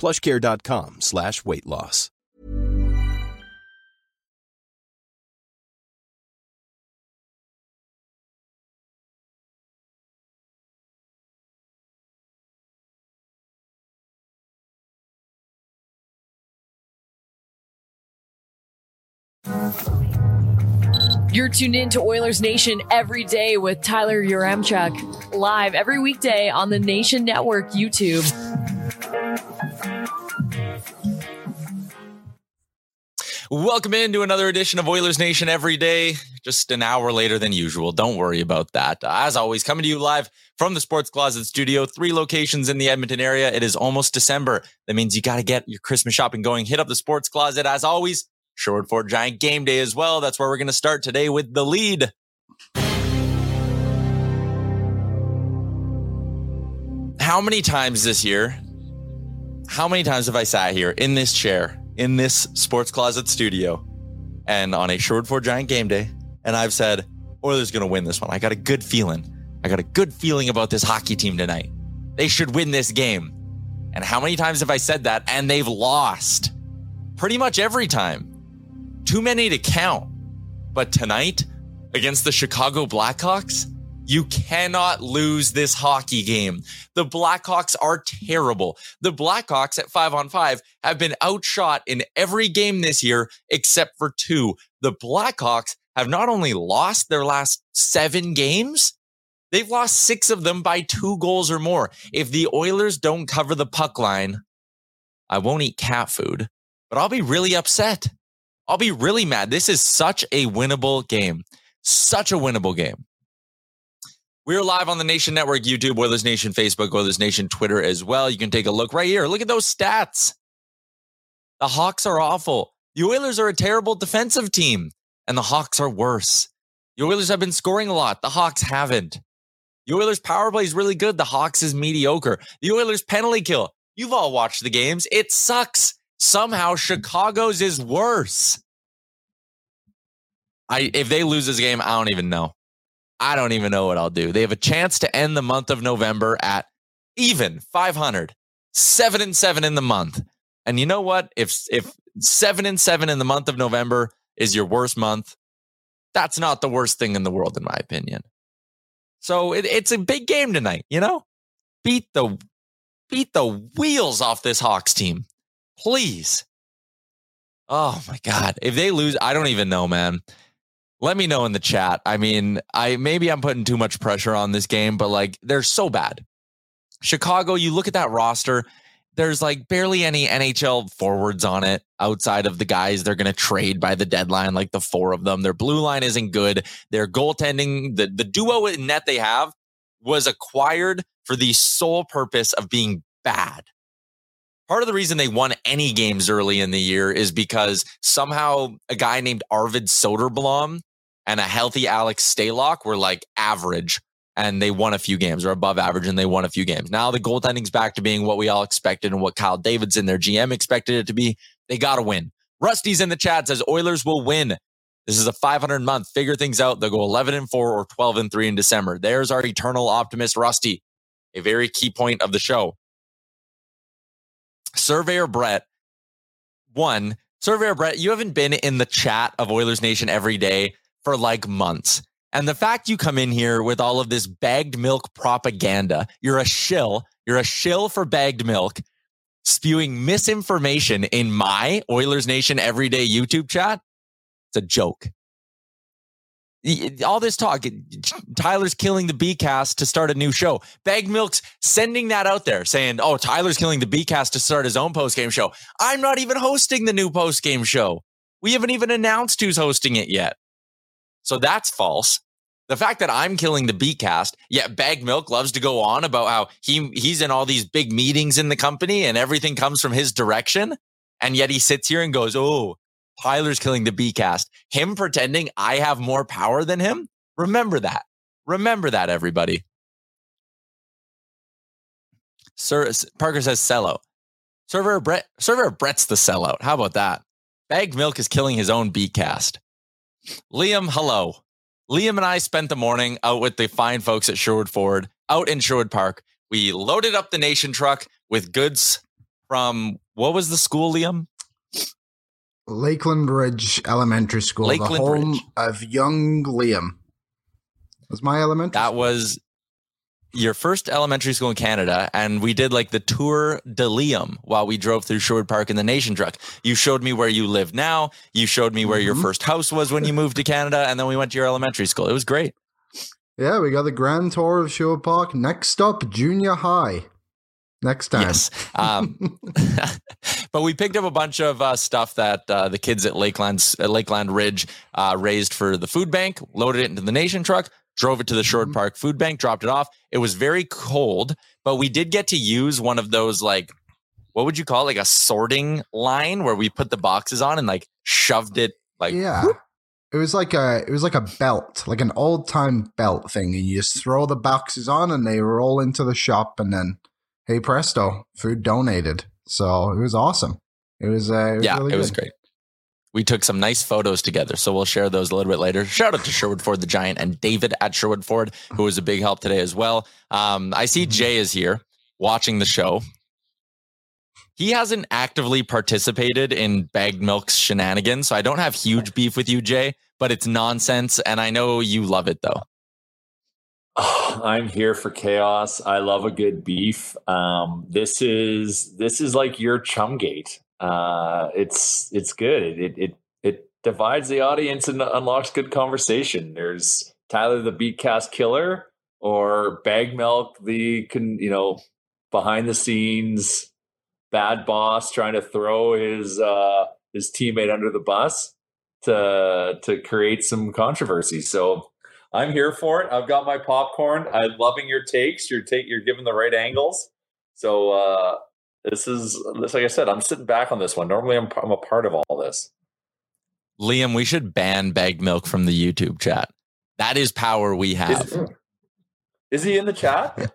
plushcare.com slash weight loss. You're tuned in to Oilers Nation every day with Tyler Yaremchuk, live every weekday on the Nation Network YouTube. Welcome into another edition of Oilers Nation every day, just an hour later than usual. Don't worry about that. As always, coming to you live from the Sports Closet Studio, three locations in the Edmonton area. It is almost December. That means you got to get your Christmas shopping going. Hit up the Sports Closet. As always, Sherwood Ford Giant Game Day as well. That's where we're going to start today with the lead. How many times this year, how many times have I sat here in this chair, in this sports closet studio, and on a Sherwood Ford Giant Game Day, and I've said, Oilers to win this one. I got a good feeling. I got a good feeling about this hockey team tonight. They should win this game. And how many times have I said that and they've lost? Pretty much every time too many to count. But tonight, against the Chicago Blackhawks, you cannot lose this hockey game. The Blackhawks are terrible. The Blackhawks at five on five have been outshot in every game this year except for two. The Blackhawks have not only lost their last seven games, they've lost six of them by two goals or more. If the Oilers don't cover the puck line, I won't eat cat food, but I'll be really upset. I'll be really mad. This is such a winnable game. Such a winnable game. We're live on the Nation Network, YouTube, Oilers Nation, Facebook, Oilers Nation, Twitter as well. You can take a look right here. Look at those stats. The Hawks are awful. The Oilers are a terrible defensive team, and the Hawks are worse. The Oilers have been scoring a lot. The Hawks haven't. The Oilers' power play is really good. The Hawks is mediocre. The Oilers' penalty kill. You've all watched the games. It sucks. Somehow Chicago's is worse. I if they lose this game, I don't even know. I don't even know what I'll do. They have a chance to end the month of November at even 500, 7 and 7 in the month. And you know what? If if 7 and 7 in the month of November is your worst month, that's not the worst thing in the world in my opinion. So it, it's a big game tonight, you know? Beat the beat the wheels off this Hawks team. Please. Oh my God. If they lose, I don't even know, man. Let me know in the chat. I mean, I maybe I'm putting too much pressure on this game, but like they're so bad. Chicago, you look at that roster, there's like barely any NHL forwards on it outside of the guys they're going to trade by the deadline, like the four of them. Their blue line isn't good. Their goaltending, the, the duo in net they have was acquired for the sole purpose of being bad. Part of the reason they won any games early in the year is because somehow a guy named Arvid Soderblom and a healthy Alex Stalock were like average and they won a few games or above average and they won a few games. Now the goaltending's back to being what we all expected and what Kyle Davidson, their GM, expected it to be. They got to win. Rusty's in the chat says Oilers will win. This is a 500 month. Figure things out. They'll go 11 and 4 or 12 and 3 in December. There's our eternal optimist, Rusty. A very key point of the show. Surveyor Brett, one, Surveyor Brett, you haven't been in the chat of Oilers Nation every day for like months. And the fact you come in here with all of this bagged milk propaganda, you're a shill, you're a shill for bagged milk, spewing misinformation in my Oilers Nation everyday YouTube chat. It's a joke. All this talk, Tyler's killing the B cast to start a new show. Bagged Milk's sending that out there saying, oh, Tyler's killing the B cast to start his own post game show. I'm not even hosting the new post game show. We haven't even announced who's hosting it yet. So that's false. The fact that I'm killing the beat cast, yet Bag Milk loves to go on about how he he's in all these big meetings in the company and everything comes from his direction. And yet he sits here and goes, Oh, Tyler's killing the B cast. Him pretending I have more power than him. Remember that. Remember that, everybody. Sir Parker says sellout. Server Brett Server Brett's the sellout. How about that? Bagged Milk is killing his own B cast. Liam, hello. Liam and I spent the morning out with the fine folks at Sherwood Ford out in Sherwood Park. We loaded up the nation truck with goods from what was the school, Liam? Lakeland Ridge Elementary School, Lakeland the home Ridge. of young Liam. Was my elementary? That was your first elementary school in Canada, and we did like the tour de Liam while we drove through Sherwood Park in the nation truck. You showed me where you live now. You showed me where mm-hmm. your first house was when you moved to Canada, and then we went to your elementary school. It was great. Yeah, we got the grand tour of Sherwood Park. Next up, junior high. Next time. Yes. Um, but we picked up a bunch of uh, stuff that uh, the kids at Lakeland, uh, Lakeland Ridge uh, raised for the food bank, loaded it into the nation truck, drove it to the Sherwood mm-hmm. Park Food Bank, dropped it off. It was very cold, but we did get to use one of those like what would you call it? like a sorting line where we put the boxes on and like shoved it like yeah. Whoop. It was like a it was like a belt, like an old time belt thing, and you just throw the boxes on and they roll into the shop, and then hey presto, food donated. So it was awesome. It was, uh, it was yeah, really it was great we took some nice photos together. So we'll share those a little bit later. Shout out to Sherwood Ford the Giant and David at Sherwood Ford, who was a big help today as well. Um, I see mm-hmm. Jay is here watching the show. He hasn't actively participated in bagged milk's shenanigans, so I don't have huge beef with you, Jay, but it's nonsense. And I know you love it though. Oh, I'm here for chaos. I love a good beef. Um, this is this is like your chum gate uh, it's it's good. It it it divides the audience and unlocks good conversation. There's Tyler the Beatcast killer or Bag Milk the can you know behind the scenes bad boss trying to throw his uh, his teammate under the bus to to create some controversy. So I'm here for it. I've got my popcorn. I'm loving your takes. You're take you're giving the right angles. So uh, this is this like I said, I'm sitting back on this one. Normally, I'm I'm a part of all this. Liam, we should ban bagged milk from the YouTube chat. That is power we have. Is, is he in the chat?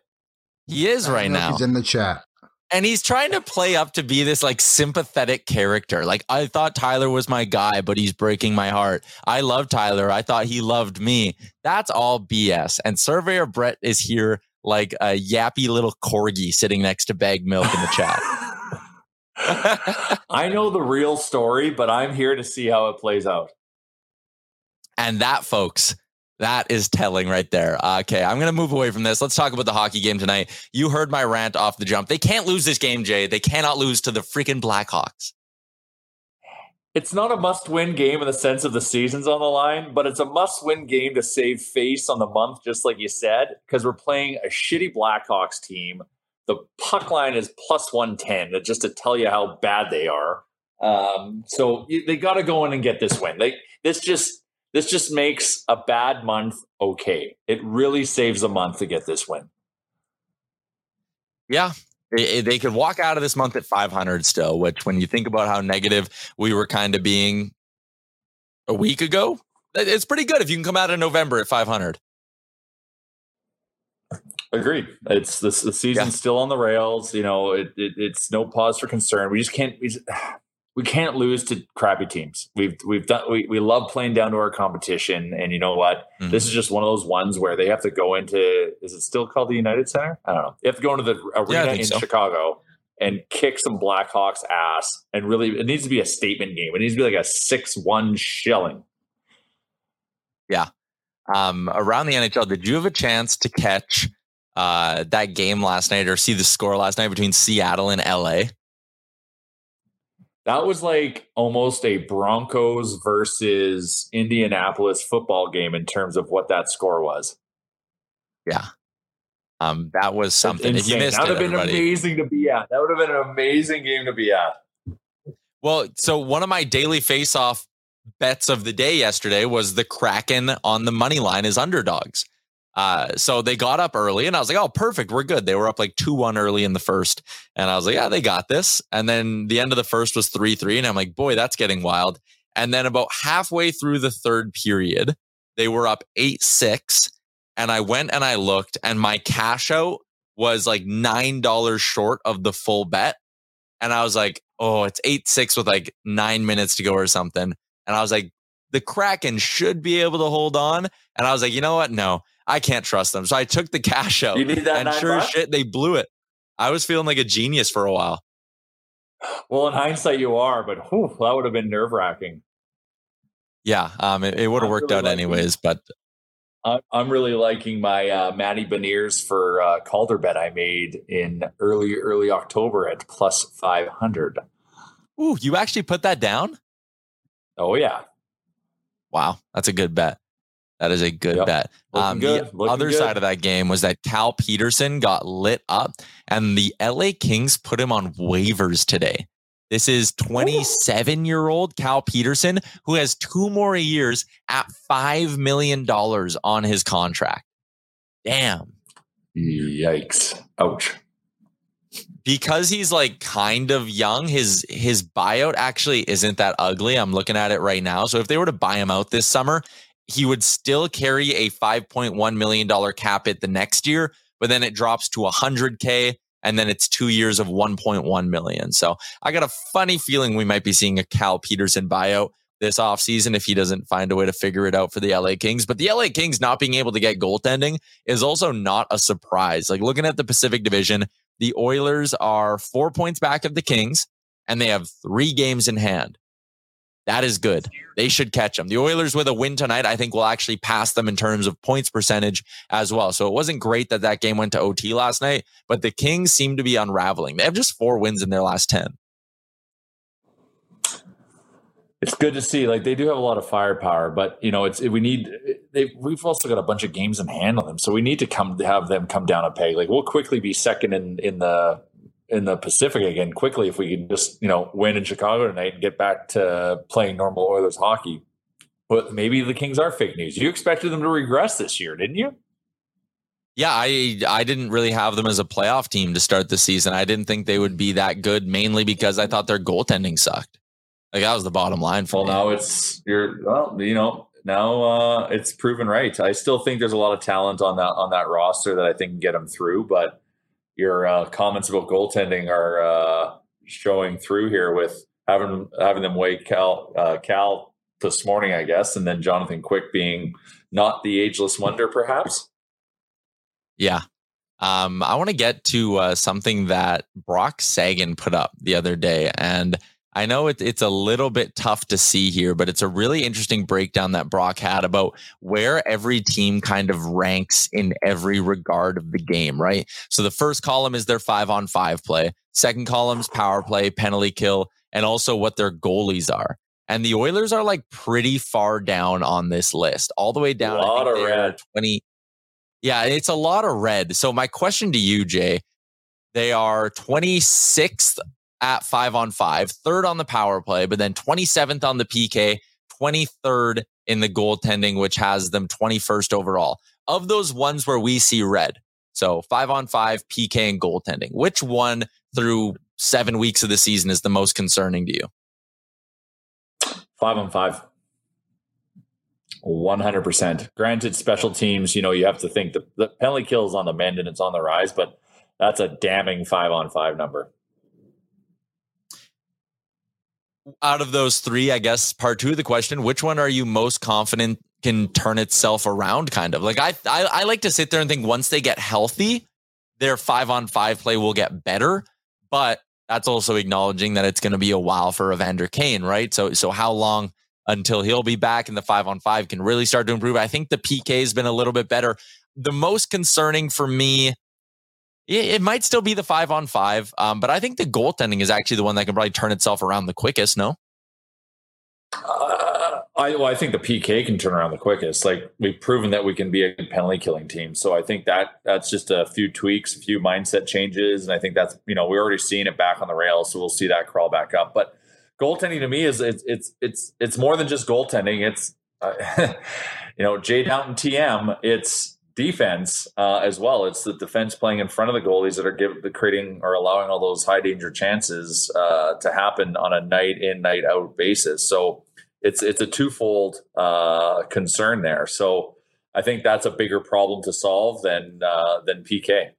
He is right now. He's in the chat. And he's trying to play up to be this like sympathetic character. Like I thought Tyler was my guy, but he's breaking my heart. I love Tyler. I thought he loved me. That's all BS. And Surveyor Brett is here like a yappy little corgi sitting next to bag milk in the chat. I know the real story, but I'm here to see how it plays out. And that, folks, that is telling right there. Okay, I'm going to move away from this. Let's talk about the hockey game tonight. You heard my rant off the jump. They can't lose this game, Jay. They cannot lose to the freaking Blackhawks it's not a must win game in the sense of the season's on the line, but it's a must win game to save face on the month, just like you said, because we're playing a shitty Blackhawks team The puck line is plus 110, just to tell you how bad they are. Um, so they got to go in and get this win. They this just this just makes a bad month okay. It really saves a month to get this win. Yeah, they, eh, they could walk out of this month at 500 still. Which, when you think about how negative we were kind of being a week ago, it's pretty good if you can come out in November at 500. Agreed. It's the, the season's yeah. still on the rails. You know, it, it, it's no pause for concern. We just can't. We, just, we can't lose to crappy teams. We've we've done. We, we love playing down to our competition, and you know what? Mm-hmm. This is just one of those ones where they have to go into. Is it still called the United Center? I don't know. They have to go into the arena yeah, in so. Chicago and kick some Blackhawks ass, and really, it needs to be a statement game. It needs to be like a six-one shilling. Yeah. Um, around the NHL, did you have a chance to catch uh, that game last night or see the score last night between Seattle and LA? That was like almost a Broncos versus Indianapolis football game in terms of what that score was. Yeah. Um, that was something. If you missed that would have been everybody. amazing to be at. That would have been an amazing game to be at. Well, so one of my daily face-off bets of the day yesterday was the Kraken on the money line as underdogs. Uh, so they got up early and I was like, oh, perfect. We're good. They were up like 2 1 early in the first. And I was like, yeah, they got this. And then the end of the first was 3 3. And I'm like, boy, that's getting wild. And then about halfway through the third period, they were up 8 6. And I went and I looked, and my cash out was like $9 short of the full bet. And I was like, oh, it's 8 6 with like nine minutes to go or something. And I was like, the Kraken should be able to hold on. And I was like, you know what? No, I can't trust them. So I took the cash out. You need that and sure bucks? shit, they blew it. I was feeling like a genius for a while. Well, in hindsight, you are, but whew, that would have been nerve wracking. Yeah, um, it, it would have worked really out anyways. But I'm really liking my uh, Matty Beniers for uh, Calder bet I made in early early October at plus five hundred. Ooh, you actually put that down? Oh yeah. Wow, that's a good bet. That is a good yep. bet. Um, good. The Looking other good. side of that game was that Cal Petersen got lit up, and the LA Kings put him on waivers today. This is 27 year old Cal Petersen, who has two more years at $5 million on his contract. Damn. Yikes. Ouch. Because he's like kind of young, his his buyout actually isn't that ugly. I'm looking at it right now. So if they were to buy him out this summer, he would still carry a $5.1 million cap hit the next year, but then it drops to 100K and then it's two years of 1.1 million. So I got a funny feeling we might be seeing a Cal Petersen buyout this offseason if he doesn't find a way to figure it out for the LA Kings. But the LA Kings not being able to get goaltending is also not a surprise. Like looking at the Pacific Division, the Oilers are four points back of the Kings and they have three games in hand. That is good. They should catch them. The Oilers with a win tonight, I think, will actually pass them in terms of points percentage as well. So it wasn't great that that game went to OT last night, but the Kings seem to be unraveling. They have just four wins in their last 10. It's good to see. Like they do have a lot of firepower, but you know, it's we need. They, we've also got a bunch of games in hand on them, so we need to come have them come down a peg. Like we'll quickly be second in in the in the Pacific again quickly if we can just you know win in Chicago tonight and get back to playing normal Oilers hockey. But maybe the Kings are fake news. You expected them to regress this year, didn't you? Yeah, I I didn't really have them as a playoff team to start the season. I didn't think they would be that good, mainly because I thought their goaltending sucked. Like that was the bottom line for well, me. now it's you're well, you know, now uh, it's proven right. I still think there's a lot of talent on that on that roster that I think can get them through, but your uh, comments about goaltending are uh, showing through here with having having them weigh Cal uh, Cal this morning, I guess, and then Jonathan Quick being not the ageless wonder, perhaps. Yeah. Um, I want to get to uh, something that Brock Sagan put up the other day, and I know it, it's a little bit tough to see here, but it's a really interesting breakdown that Brock had about where every team kind of ranks in every regard of the game, right? So the first column is their five on five play, second column's power play, penalty kill, and also what their goalies are. And the Oilers are like pretty far down on this list, all the way down. A lot of red. 20. Yeah, it's a lot of red. So my question to you, Jay, They are 26th at five on five, third on the power play, but then 27th on the PK, 23rd in the goaltending, which has them 21st overall. Of those ones where we see red, so five on five, PK, and goaltending, which one through seven weeks of the season is the most concerning to you? Five on five. 100%. Granted, special teams, you know, you have to think the, the penalty kill is on the mend and it's on the rise, but that's a damning five on five number. Out of those three, I guess part two of the question, which one are you most confident can turn itself around? Kind of like I, I, I like to sit there and think once they get healthy, their five on five play will get better. But that's also acknowledging that it's going to be a while for Evander Kane, right? So, so how long until he'll be back and the five on five can really start to improve? I think the PK has been a little bit better. The most concerning for me, it, might still be the five on five, um, but I think the goaltending is actually the one that can probably turn itself around the quickest. No. Uh, I, well, I think the PK can turn around the quickest. Like we've proven that we can be a penalty killing team. So I think that that's just a few tweaks, a few mindset changes, and I think that's you know we're already seeing it back on the rails, so we'll see that crawl back up. But goaltending to me is it's it's it's it's more than just goaltending. It's uh, you know Jay Downton TM. It's defense uh, as well. It's the defense playing in front of the goalies that are giving creating or allowing all those high danger chances uh, to happen on a night in night out basis. So it's it's a twofold uh, concern there. So I think that's a bigger problem to solve than uh, than PK.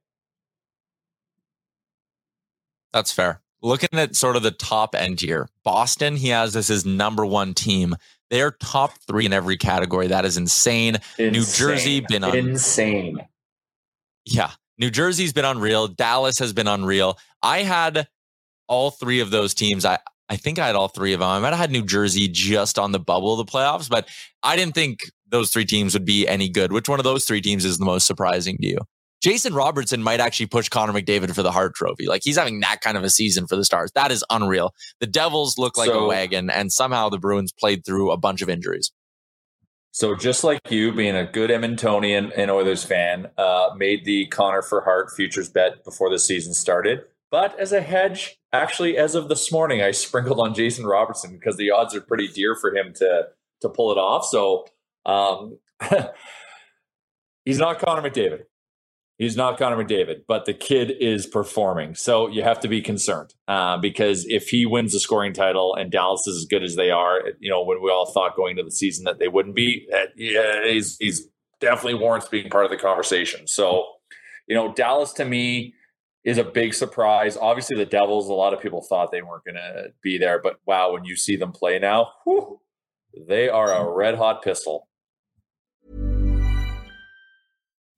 That's fair. Looking at sort of the top end here, Boston, he has this his number one team. They're top three in every category. That is insane. insane. New Jersey been un- insane. Yeah, New Jersey's been unreal. Dallas has been unreal. I had all three of those teams. I I think I had all three of them. I might have had New Jersey just on the bubble of the playoffs, but I didn't think those three teams would be any good. Which one of those three teams is the most surprising to you? Jason Robertson might actually push Connor McDavid for the Hart Trophy. Like he's having that kind of a season for the Stars. That is unreal. The Devils look like so, a wagon, and somehow the Bruins played through a bunch of injuries. So just like you, being a good Edmontonian and Oilers fan, uh, made the Connor for Hart futures bet before the season started. But as a hedge, actually, as of this morning, I sprinkled on Jason Robertson because the odds are pretty dear for him to to pull it off. So um, he's not Connor McDavid. He's not Connor McDavid, but the kid is performing. So you have to be concerned uh, because if he wins the scoring title and Dallas is as good as they are, you know, when we all thought going into the season that they wouldn't be, uh, yeah, he's, he's definitely warrants being part of the conversation. So, you know, Dallas to me is a big surprise. Obviously, the Devils, a lot of people thought they weren't going to be there, but wow, when you see them play now, whew, they are a red hot pistol.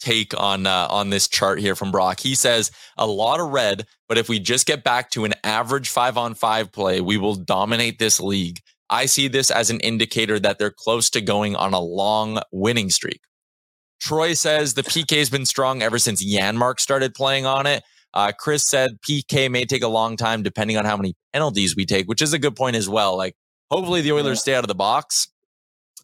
take on uh, on this chart here from Brock. He says a lot of red, but if we just get back to an average five on five play, we will dominate this league. I see this as an indicator that they're close to going on a long winning streak. Troy says the PK has been strong ever since Janmark started playing on it. Uh, Chris said PK may take a long time depending on how many penalties we take, which is a good point as well. Like, hopefully the Oilers stay out of the box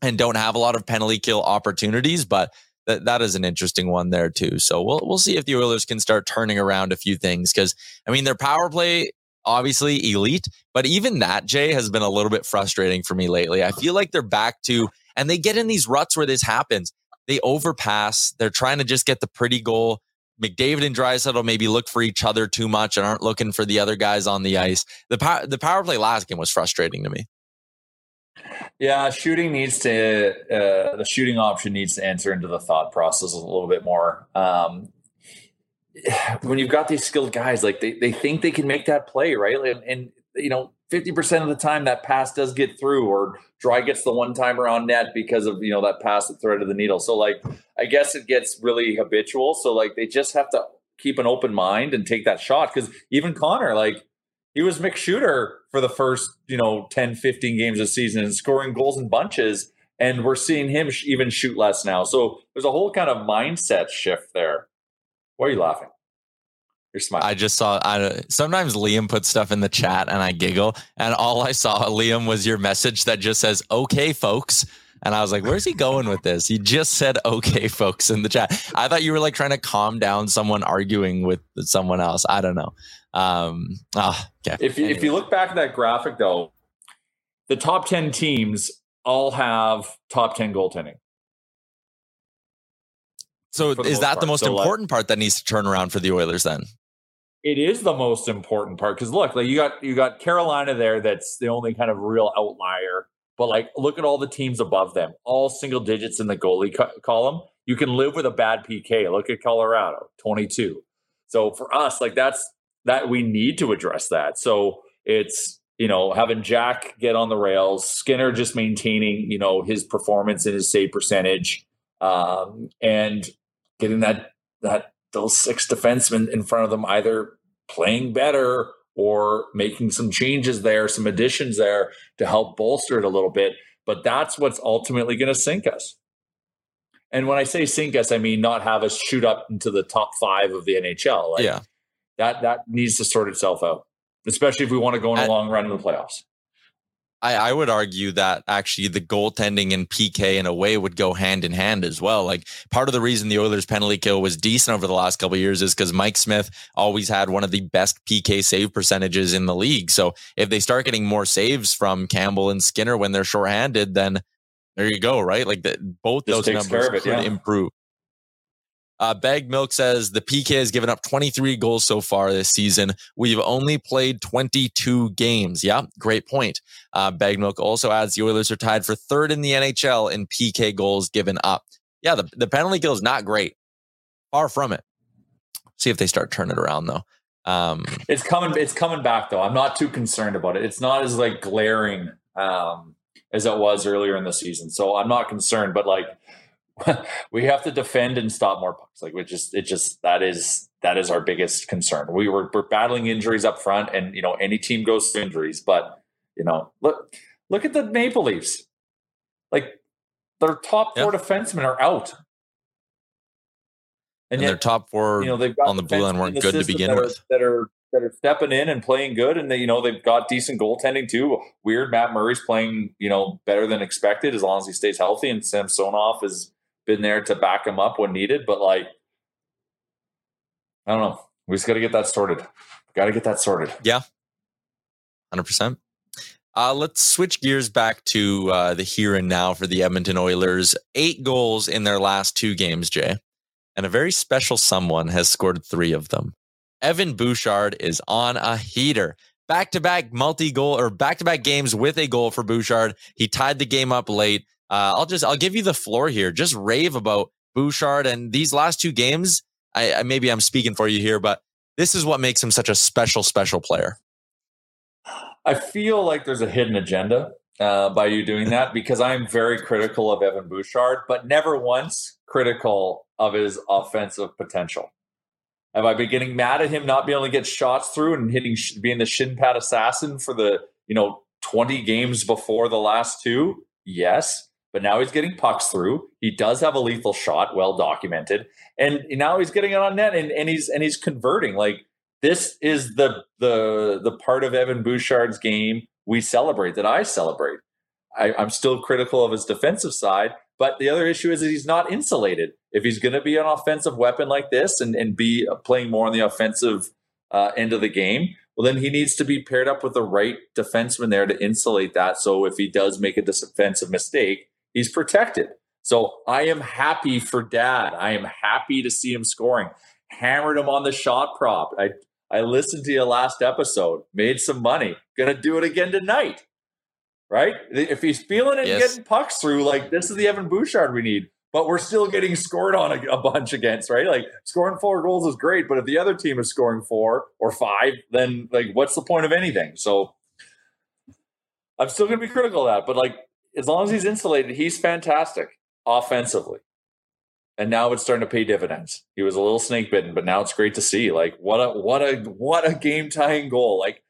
and don't have a lot of penalty kill opportunities, but that, that is an interesting one there too. So we'll we'll see if the Oilers can start turning around a few things because I mean their power play obviously elite, but even that Jay has been a little bit frustrating for me lately. I feel like they're back to and they get in these ruts where this happens. They overpass. They're trying to just get the pretty goal. McDavid and Draisaitl maybe look for each other too much and aren't looking for the other guys on the ice. The power, the power play last game was frustrating to me. Yeah, shooting needs to uh, the shooting option needs to enter into the thought process a little bit more. Um, when you've got these skilled guys, like they, they think they can make that play, right? And, and you know, 50% of the time that pass does get through or Dry gets the one timer on net because of, you know, that pass that threaded the needle. So like, I guess it gets really habitual. So like they just have to keep an open mind and take that shot. Cause even Connor, like he was mixed shooter for the first, you know, 10, 15 games of season and scoring goals in bunches. And we're seeing him sh- even shoot less now. So there's a whole kind of mindset shift there. Why are you laughing? You're smiling. I just saw. I, sometimes Liam puts stuff in the chat and I giggle, and all I saw, Liam, was your message that just says "Okay, folks." And I was like, where's he going with this? He just said, okay, folks, in the chat. I thought you were like trying to calm down someone arguing with someone else. I don't know. Um, oh, okay. If you, if you look back at that graphic, though, the top 10 teams all have top 10 goaltending. So is that part. the most so important like, part that needs to turn around for the Oilers then? It is the most important part because look, like you got you got Carolina there. That's the only kind of real outlier. But like, look at all the teams above them, all single digits in the goalie co- column. You can live with a bad PK. Look at Colorado, twenty two. So for us, like that's that we need to address that. So it's you know having Jack get on the rails, Skinner just maintaining you know his performance and his save percentage, um, and getting that that those six defensemen in front of them either playing better or making some changes there, some additions there to help bolster it a little bit. But that's what's ultimately going to sink us. And when I say sink us, I mean not have us shoot up into the top five of the NHL. Like, yeah, that that needs to sort itself out, especially if we want to go in a long run in the playoffs. I, I, would argue that actually the goaltending and PK in a way would go hand in hand as well. Like part of the reason the Oilers penalty kill was decent over the last couple years is because Mike Smith always had one of the best PK save percentages in the league. So if they start getting more saves from Campbell and Skinner when they're shorthanded, then there you go, right? Like the, both Just those numbers it, could yeah. improve. Uh, Bag Milk says the PK has given up 23 goals so far this season. We've only played 22 games. Yeah, great point. Uh, Bag Milk also adds the Oilers are tied for third in the NHL in PK goals given up. Yeah, the, the penalty kill is not great. Far from it. See if they start turning it around though. Um, it's coming. It's coming back though. I'm not too concerned about it. It's not as like glaring um, as it was earlier in the season, so I'm not concerned. But like we have to defend and stop more pucks. Like we just, it just that is that is our biggest concern. We were we're battling injuries up front, and you know any team goes through injuries, but you know look look at the Maple Leafs, like their top four defensemen are out. And, and yet, their top four you know, they've got on the blue line weren't good to begin that with. Are, that are that are stepping in and playing good, and they, you know they've got decent goaltending too. Weird, Matt Murray's playing you know better than expected as long as he stays healthy, and Samsonov is been there to back him up when needed. But like, I don't know. We just got to get that sorted. Got to get that sorted. Yeah, hundred percent. Uh, let's switch gears back to uh, the here and now for the Edmonton Oilers. Eight goals in their last two games, Jay, and a very special someone has scored three of them. Evan Bouchard is on a heater. Back to back multi goal or back to back games with a goal for Bouchard. He tied the game up late. Uh, I'll just I'll give you the floor here. Just rave about Bouchard and these last two games. I, I maybe I'm speaking for you here, but this is what makes him such a special, special player. I feel like there's a hidden agenda uh, by you doing that because I'm very critical of Evan Bouchard, but never once critical of his offensive potential. Have I been getting mad at him not being able to get shots through and hitting, being the shin pad assassin for the you know 20 games before the last two? Yes, but now he's getting pucks through. He does have a lethal shot, well documented, and now he's getting it on net and, and he's and he's converting. Like this is the the the part of Evan Bouchard's game we celebrate that I celebrate. I, I'm still critical of his defensive side, but the other issue is that he's not insulated. If he's going to be an offensive weapon like this and, and be playing more on the offensive uh, end of the game, well, then he needs to be paired up with the right defenseman there to insulate that. So if he does make a defensive mistake, he's protected. So I am happy for dad. I am happy to see him scoring. Hammered him on the shot prop. I, I listened to your last episode, made some money. Gonna do it again tonight right? If he's feeling it yes. and getting pucks through, like this is the Evan Bouchard we need. But we're still getting scored on a, a, bunch against, right? Like scoring four goals is great, but if the other team is scoring four or five, then like what's the point of anything? So I'm still to be critical of that, but like as long as he's insulated, he's fantastic offensively. And now it's starting to pay dividends. He was a little snake bitten, but now it's great to see. Like what a what a what a game tying goal! Like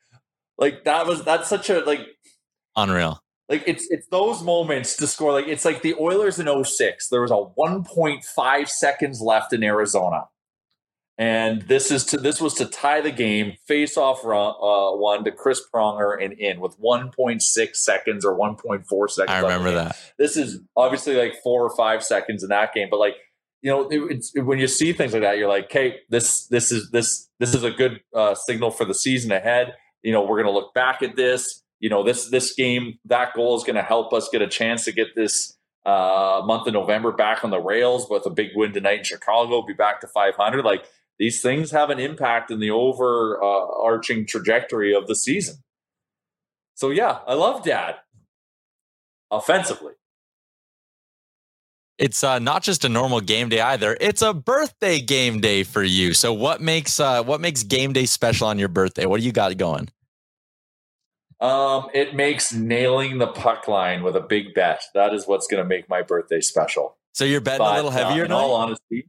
like that was that's such a like Unreal. Like it's it's those moments to score. Like it's like the Oilers in 06. There was a 1.5 seconds left in Arizona. And this is to this was to tie the game, face off run, uh, one to Chris Pronger and in with 1.6 seconds or 1.4 seconds. I remember that. This is obviously like four or five seconds in that game, but like you know, it, it's when you see things like that, you're like, "Okay, this this is this this is a good uh, signal for the season ahead." You know, we're going to look back at this you know this this game that goal is going to help us get a chance to get this uh, month of November back on the rails with a big win tonight in Chicago. Be back to 500. Like these things have an impact in the overarching uh, trajectory of the season. So yeah, I love Dad offensively. It's uh, not just a normal game day either. It's a birthday game day for you. So what makes uh, what makes game day special on your birthday? What do you got going? Um, it makes nailing the puck line with a big bet. That is what's going to make my birthday special. So you're betting but, a little heavier uh, in all honesty.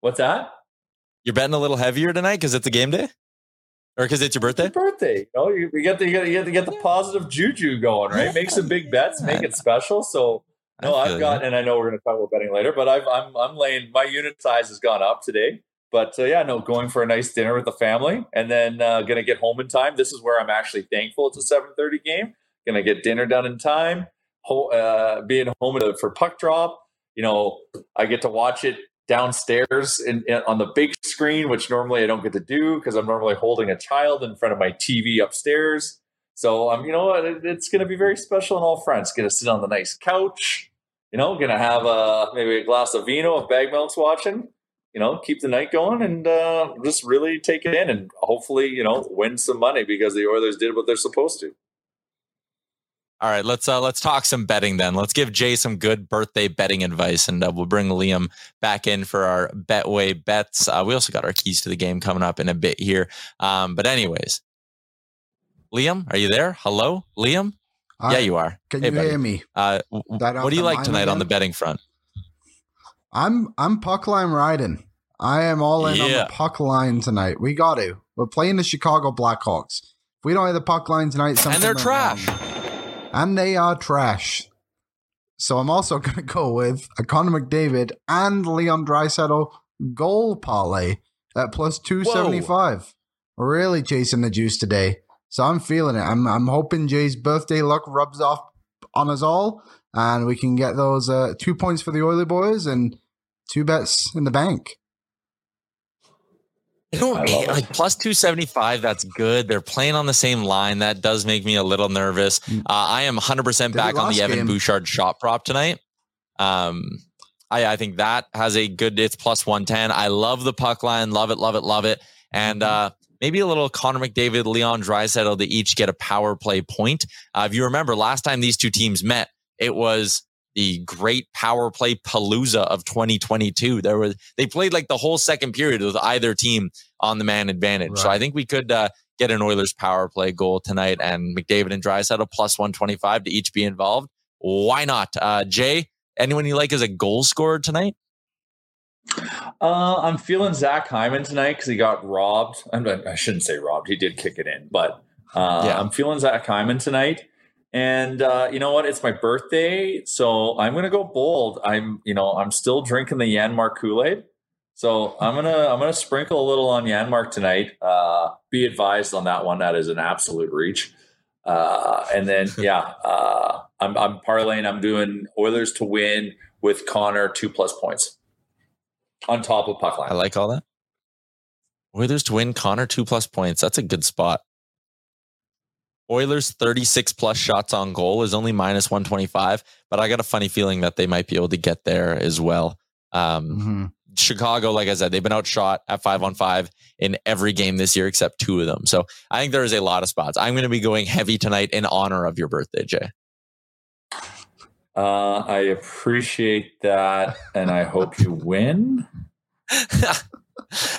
What's that? You're betting a little heavier tonight because it's a game day, or because it's your birthday. It's your birthday. You, know, you, you, get the, you, get, you get to get the positive juju going, right? Make some big bets, make it special. So no, I've got, and I know we're going to talk about betting later, but I've, I'm I'm laying my unit size has gone up today. But uh, yeah, no, going for a nice dinner with the family, and then uh, gonna get home in time. This is where I'm actually thankful it's a 7:30 game. Gonna get dinner done in time. Ho- uh, being home for puck drop, you know, I get to watch it downstairs in, in, on the big screen, which normally I don't get to do because I'm normally holding a child in front of my TV upstairs. So I'm, um, you know, it, it's going to be very special on all fronts. Going to sit on the nice couch, you know, going to have a maybe a glass of vino if Bag Milk's watching, you know, keep the night going and uh, just really take it in and hopefully, you know, win some money because the Oilers did what they're supposed to. All right, let's uh, let's talk some betting then. Let's give Jay some good birthday betting advice, and uh, we'll bring Liam back in for our Betway bets. Uh, we also got our keys to the game coming up in a bit here. Um, but anyways, Liam, are you there? Hello, Liam. yeah, you are. Can hey, you buddy. hear me? Uh, what do you like tonight again? on the betting front? I'm I'm puck line riding. I am all in yeah. on the puck line tonight. We got to. We're playing the Chicago Blackhawks. If we don't have the puck line tonight, and they're trash. Wrong. And they are trash. So I'm also going to go with Connor McDavid and Leon Draisaitl goal parlay at plus 275. Whoa. Really chasing the juice today. So I'm feeling it. I'm I'm hoping Jay's birthday luck rubs off on us all and we can get those uh, two points for the Oily boys and two bets in the bank. You know, like plus 275, that's good. They're playing on the same line. That does make me a little nervous. Mm. Uh, I am 100% back on the Evan game. Bouchard shot prop tonight. Um, I, I think that has a good, it's plus 110. I love the puck line. Love it, love it, love it. And mm-hmm. uh, maybe a little Connor McDavid, Leon Draisaitl to each get a power play point. Uh, if you remember, last time these two teams met, it was the great power play palooza of 2022. There was they played like the whole second period with either team on the man advantage. Right. So I think we could uh, get an Oilers power play goal tonight, and McDavid and Draisaitl plus 125 to each be involved. Why not? Uh, Jay, anyone you like as a goal scorer tonight? Uh, I'm feeling Zach Hyman tonight because he got robbed. I shouldn't say robbed. He did kick it in, but uh, yeah. I'm feeling Zach Hyman tonight. And uh, you know what? It's my birthday, so I'm gonna go bold. I'm, you know, I'm still drinking the Janmark Kool Aid, so I'm gonna I'm gonna sprinkle a little on Janmark tonight. Uh, be advised on that one. That is an absolute reach. Uh, and then yeah, uh, I'm I'm parlaying. I'm doing Oilers to win with Connor two plus points on top of puck line. I like all that. Oilers to win, Connor two plus points. That's a good spot. Oilers 36 plus shots on goal is only minus 125, but I got a funny feeling that they might be able to get there as well. Um, mm-hmm. Chicago, like I said, they've been outshot at five on five in every game this year except two of them. So I think there is a lot of spots. I'm going to be going heavy tonight in honor of your birthday, Jay. Uh, I appreciate that, and I hope you win.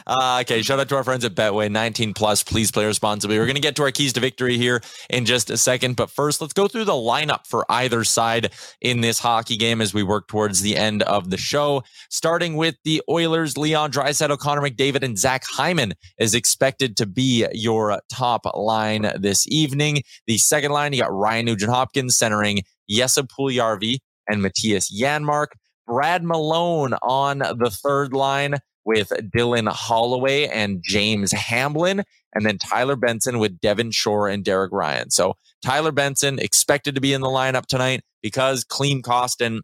Uh, okay, shout out to our friends at Betway 19 plus. Please play responsibly. We're going to get to our keys to victory here in just a second, but first, let's go through the lineup for either side in this hockey game as we work towards the end of the show. Starting with the Oilers, Leon Draisaitl, Connor McDavid, and Zach Hyman is expected to be your top line this evening. The second line, you got Ryan Nugent Hopkins centering Jesse Puljujarvi and Mattias Janmark. Brad Malone on the third line with Dylan Holloway and James Hamblin, and then Tyler Benson with Devin Shore and Derek Ryan. So Tyler Benson expected to be in the lineup tonight because Klim Kostin.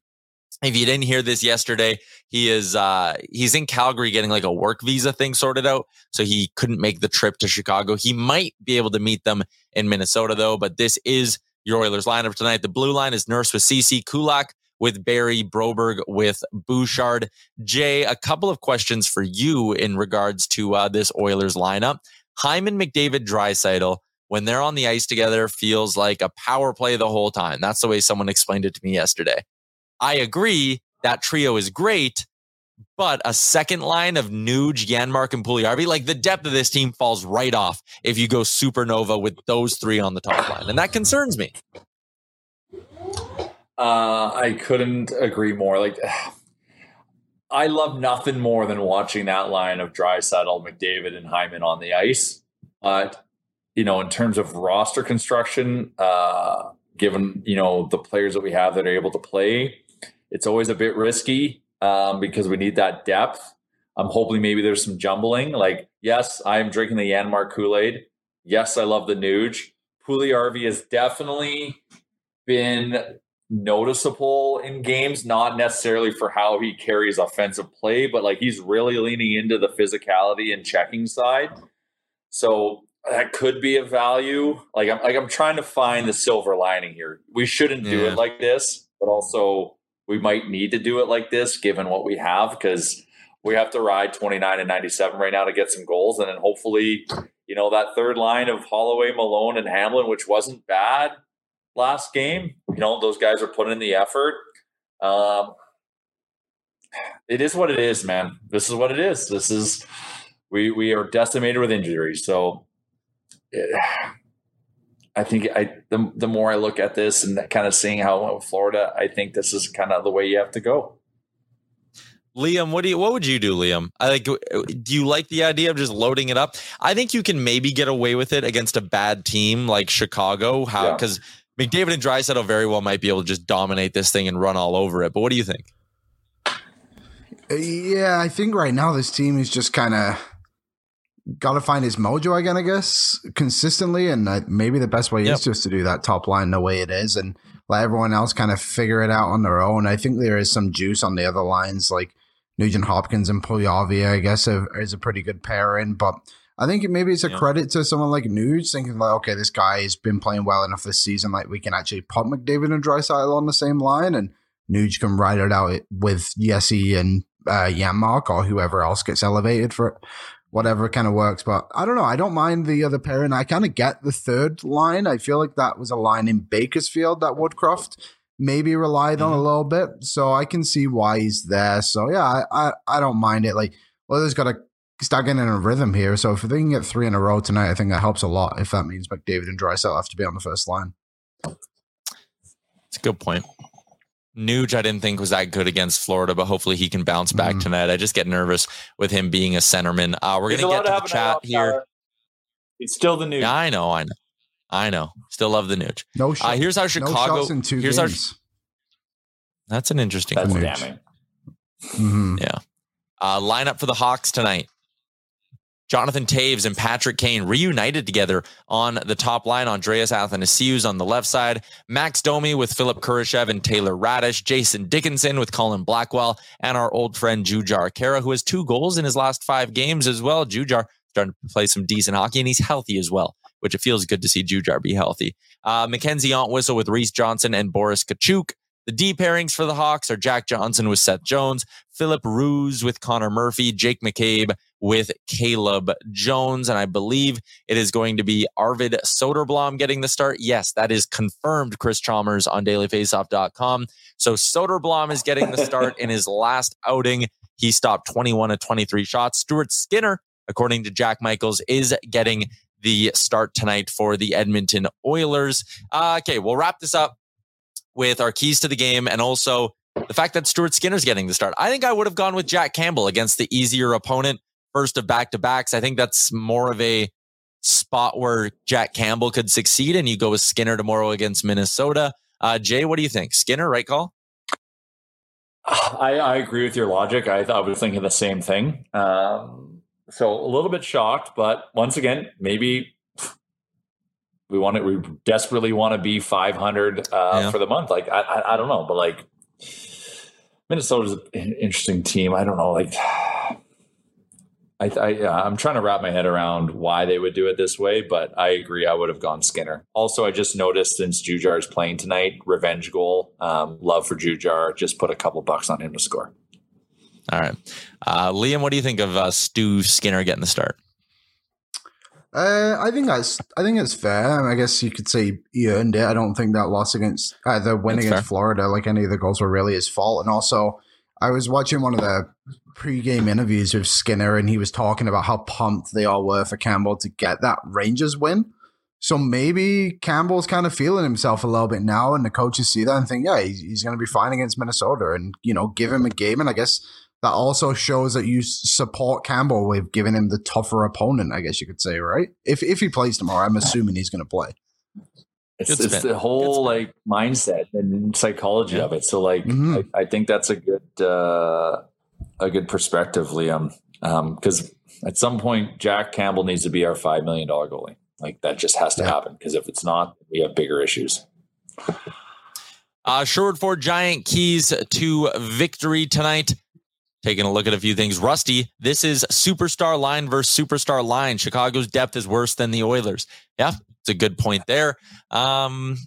If you didn't hear this yesterday, he is uh he's in Calgary getting like a work visa thing sorted out. So he couldn't make the trip to Chicago. He might be able to meet them in Minnesota though, but this is your Oilers lineup tonight. The blue line is Nurse with Ceci Kulak with Barry, Broberg with Bouchard. Jay, a couple of questions for you in regards to uh, this Oilers lineup. Hyman, McDavid, Draisaitl, when they're on the ice together, feels like a power play the whole time. That's the way someone explained it to me yesterday. I agree that trio is great, but a second line of Nuge, Janmark, and Puljujarvi, like the depth of this team falls right off if you go supernova with those three on the top line. And that concerns me. Uh, I couldn't agree more. Like, I love nothing more than watching that line of Draisaitl, McDavid, and Hyman on the ice. But you know, in terms of roster construction, uh, given you know the players that we have that are able to play, it's always a bit risky um, because we need that depth. I'm hoping maybe there's some jumbling. Like, yes, I am drinking the Janmark Kool Aid. Yes, I love the Nuge. Puljujarvi has definitely been noticeable in games, not necessarily for how he carries offensive play, but like he's really leaning into the physicality and checking side. So that could be a value. Like I'm like I'm trying to find the silver lining here. We shouldn't do yeah. it like this, but also we might need to do it like this given what we have because we have to ride 29 and 97 right now to get some goals and then hopefully you know that third line of Holloway, Malone and Hamblin which wasn't bad last game. You know, those guys are putting in the effort. Um, it is what it is, man. This is what it is. This is we we are decimated with injuries. So it, I think I the the more I look at this and kind of seeing how it went with Florida, I think this is kind of the way you have to go. Liam, what do you what would you do, Liam? I like do you like the idea of just loading it up? I think you can maybe get away with it against a bad team like Chicago. How because yeah McDavid and Draisaitl very well might be able to just dominate this thing and run all over it. But what do you think? Yeah, I think right now this team is just kind of got to find his mojo again, I guess, consistently. And uh, maybe the best way yep. is just to do that top line the way it is and let everyone else kind of figure it out on their own. I think there is some juice on the other lines, like Nugent Hopkins and Puljujarvi, I guess, is a pretty good pairing. But I think maybe it's a yeah. credit to someone like Nuge thinking like, okay, this guy has been playing well enough this season, like we can actually put McDavid and Draisaitl on the same line, and Nuge can ride it out with Jesse and uh, Janmark or whoever else gets elevated for it, whatever kind of works. But I don't know. I don't mind the other pairing. I kind of get the third line. I feel like that was a line in Bakersfield that Woodcroft maybe relied mm-hmm. on a mm-hmm. little bit, so I can see why he's there. So yeah, I I, I don't mind it. Like well, there's got to start getting in a rhythm here. So if they can get three in a row tonight, I think that helps a lot. If that means McDavid and Draisaitl have to be on the first line. It's a good point. Nuge, I didn't think was that good against Florida, but hopefully he can bounce back Mhm. tonight. I just get nervous with him being a centerman. Uh, we're going to get to the chat here. Tyler. It's still the news. Yeah, I know, I know, I know. Still love the Nuge. No Uh, shots. here's how no Chicago. shots in two here's how. games. That's an interesting. That's Nuge. damning. Mhm. Yeah. Uh, lineup for the Hawks tonight. Jonathan Toews and Patrick Kane reunited together on the top line. Andreas Athanasiou on the left side. Max Domi with Philipp Kurashev and Taylor Raddysh. Jason Dickinson with Colin Blackwell. And our old friend Jujhar Khaira, who has two goals in his last five games as well. Jujhar starting to play some decent hockey, and he's healthy as well, which it feels good to see Jujhar be healthy. Uh, MacKenzie Entwistle with Reese Johnson and Boris Katchouk. The D pairings for the Hawks are Jack Johnson with Seth Jones, Filip Roos with Connor Murphy, Jake McCabe with Caleb Jones. And I believe it is going to be Arvid Soderblom getting the start. Yes, that is confirmed, Chris Chalmers on dailyfaceoff.com. So Soderblom is getting the start in his last outing. He stopped 21 of 23 shots. Stuart Skinner, according to Jack Michaels, is getting the start tonight for the Edmonton Oilers. Uh, okay, we'll wrap this up with our keys to the game and also the fact that Stuart Skinner's getting the start. I think I would have gone with Jack Campbell against the easier opponent, first of back to backs. I think that's more of a spot where Jack Campbell could succeed, and you go with Skinner tomorrow against Minnesota. Uh, Jay, what do you think? Skinner, right call? I, I agree with your logic. I, I was thinking the same thing. Um, so a little bit shocked, but once again, maybe we want to, we desperately want to be 500 uh, Yeah. for the month. Like, I, I, I don't know, but like Minnesota's an interesting team. I don't know. Like, I, I, yeah, I'm trying to wrap my head around why they would do it this way, but I agree. I would have gone Skinner. Also, I just noticed since Jujhar is playing tonight, revenge goal. Um, love for Jujhar. Just put a couple bucks on him to score. All right. Uh, Liam, what do you think of uh, Stu Skinner getting the start? Uh, I think that's I think it's fair. I guess you could say he earned it. I don't think that loss against uh, the win That's against fair. Florida, like any of the goals, were really his fault. And also, I was watching one of the pre-game interviews with Skinner, and he was talking about how pumped they all were for Campbell to get that Rangers win. So maybe Campbell's kind of feeling himself a little bit now, and the coaches see that and think, yeah, he's, he's going to be fine against Minnesota, and you know, give him a game. And I guess that also shows that you support Campbell with giving him the tougher opponent. I guess you could say, right? If if he plays tomorrow, I'm assuming he's going to play. It's, it's the whole like mindset and psychology of it. So like, Mhm. I, I think that's a good uh, a good perspective, Liam. Because at some point, Jack Campbell needs to be our five million dollar goalie. Like that just has to Yeah. happen. Because if it's not, we have bigger issues. Uh, Sherwood Ford Giant keys to victory tonight. Taking a look at a few things. Rusty, this is superstar line versus superstar line. Chicago's depth is worse than the Oilers. Yeah, it's a good point there. Um,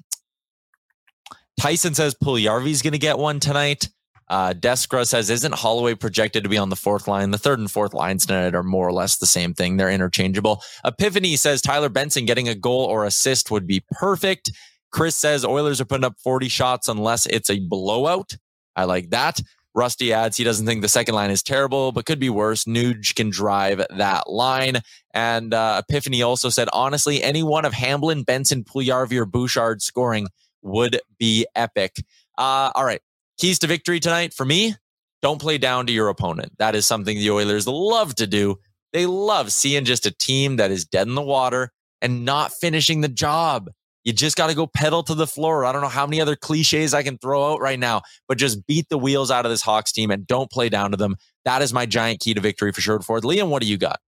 Tyson says Puljärvi's going to get one tonight. Uh, Deskra says, isn't Holloway projected to be on the fourth line? The third and fourth lines tonight are more or less the same thing. They're interchangeable. Epiphany says Tyler Benson getting a goal or assist would be perfect. Chris says Oilers are putting up 40 shots unless it's a blowout. I like that. Rusty adds he doesn't think the second line is terrible, but could be worse. Nuge can drive that line. And uh, Epiphany also said, honestly, any one of Hamblin, Benson, Puljarvi, or Bouchard scoring would be epic. Uh, all right. Keys to victory tonight for me don't play down to your opponent. That is something the Oilers love to do. They love seeing just a team that is dead in the water and not finishing the job. You just got to go pedal to the floor. I don't know how many other cliches I can throw out right now, but just beat the wheels out of this Hawks team and don't play down to them. That is my giant key to victory for Sherwood Ford. Liam, what do you got?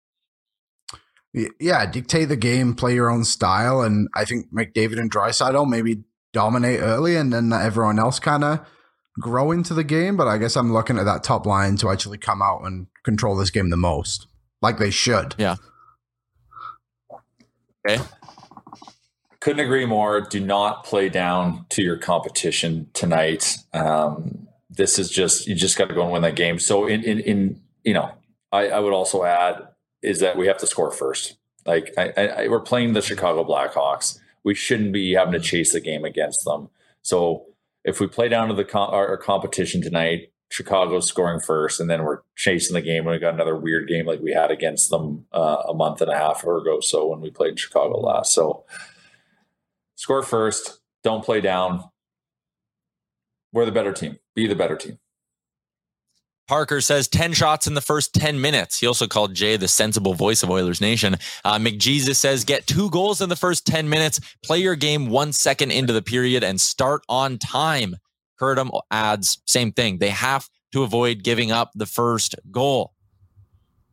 Yeah, dictate the game, play your own style, and I think McDavid and Draisaitl maybe dominate early, and then everyone else kind of grow into the game. But I guess I'm looking at that top line to actually come out and control this game the most, like they should. Yeah. Okay. Couldn't agree more. Do not play down to your competition tonight. Um, this is just you just got to go and win that game. So in in, in you know, I, I would also add is that we have to score first. Like I, I, I- we're playing the Chicago Blackhawks, we shouldn't be having to chase the game against them. So if we play down to the our, our competition tonight, Chicago's scoring first, and then we're chasing the game. And we got another weird game like we had against them uh, a month and a half ago. So when we played Chicago last, so score first, don't play down. We're the better team. Be the better team. Parker says 10 shots in the first 10 minutes. He also called Jay the sensible voice of Oilers Nation. Uh, McJesus says get two goals in the first 10 minutes, play your game one second into the period, and start on time. Curtum adds, same thing. They have to avoid giving up the first goal.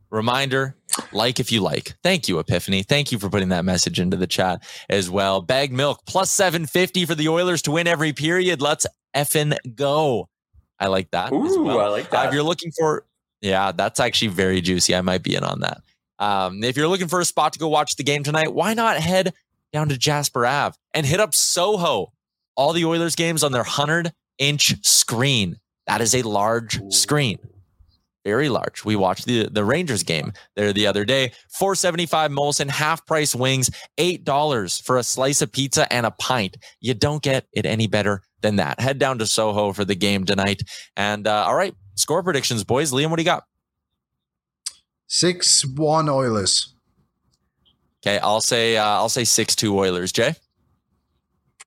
Reminder, like if you like. Thank you, Epiphany. Thank you for putting that message into the chat as well. Bag milk plus 750 for the Oilers to win every period. Let's effing go. I like that. Ooh, well. I like that. Uh, if you're looking for, yeah, that's actually very juicy. I might be in on that. Um, if you're looking for a spot to go watch the game tonight, why not head down to Jasper Ave and hit up Soho? All the Oilers games on their 100 inch screen. That is a large screen. Very large. We watched the, the Rangers game there the other day. 475 Molson, half price wings, $8 for a slice of pizza and a pint. You don't get it any better than that. Head down to Soho for the game tonight. And uh, all right, score predictions, boys. Liam, what do you got? 6 1 Oilers. Okay, I'll say uh, I'll say six two Oilers. Jay,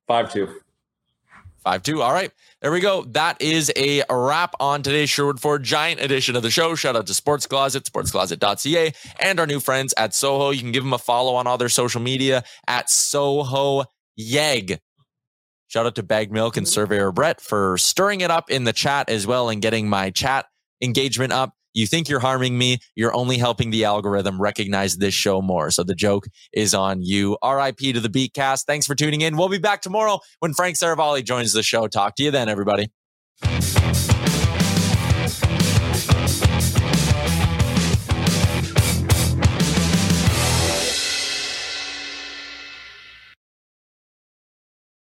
Five two. five two. All right, there we go. That is a wrap on today's Sherwood Ford Giant edition of the show. Shout out to Sports Closet, sportscloset.ca, and our new friends at Soho. You can give them a follow on all their social media at Soho Yeg. Shout out to Bag Milk and Surveyor Brett for stirring it up in the chat as well and getting my chat engagement up. You think you're harming me. You're only helping the algorithm recognize this show more. So the joke is on you. RIP to the Beatcast. Thanks for tuning in. We'll be back tomorrow when Frank Seravalli joins the show. Talk to you then, everybody.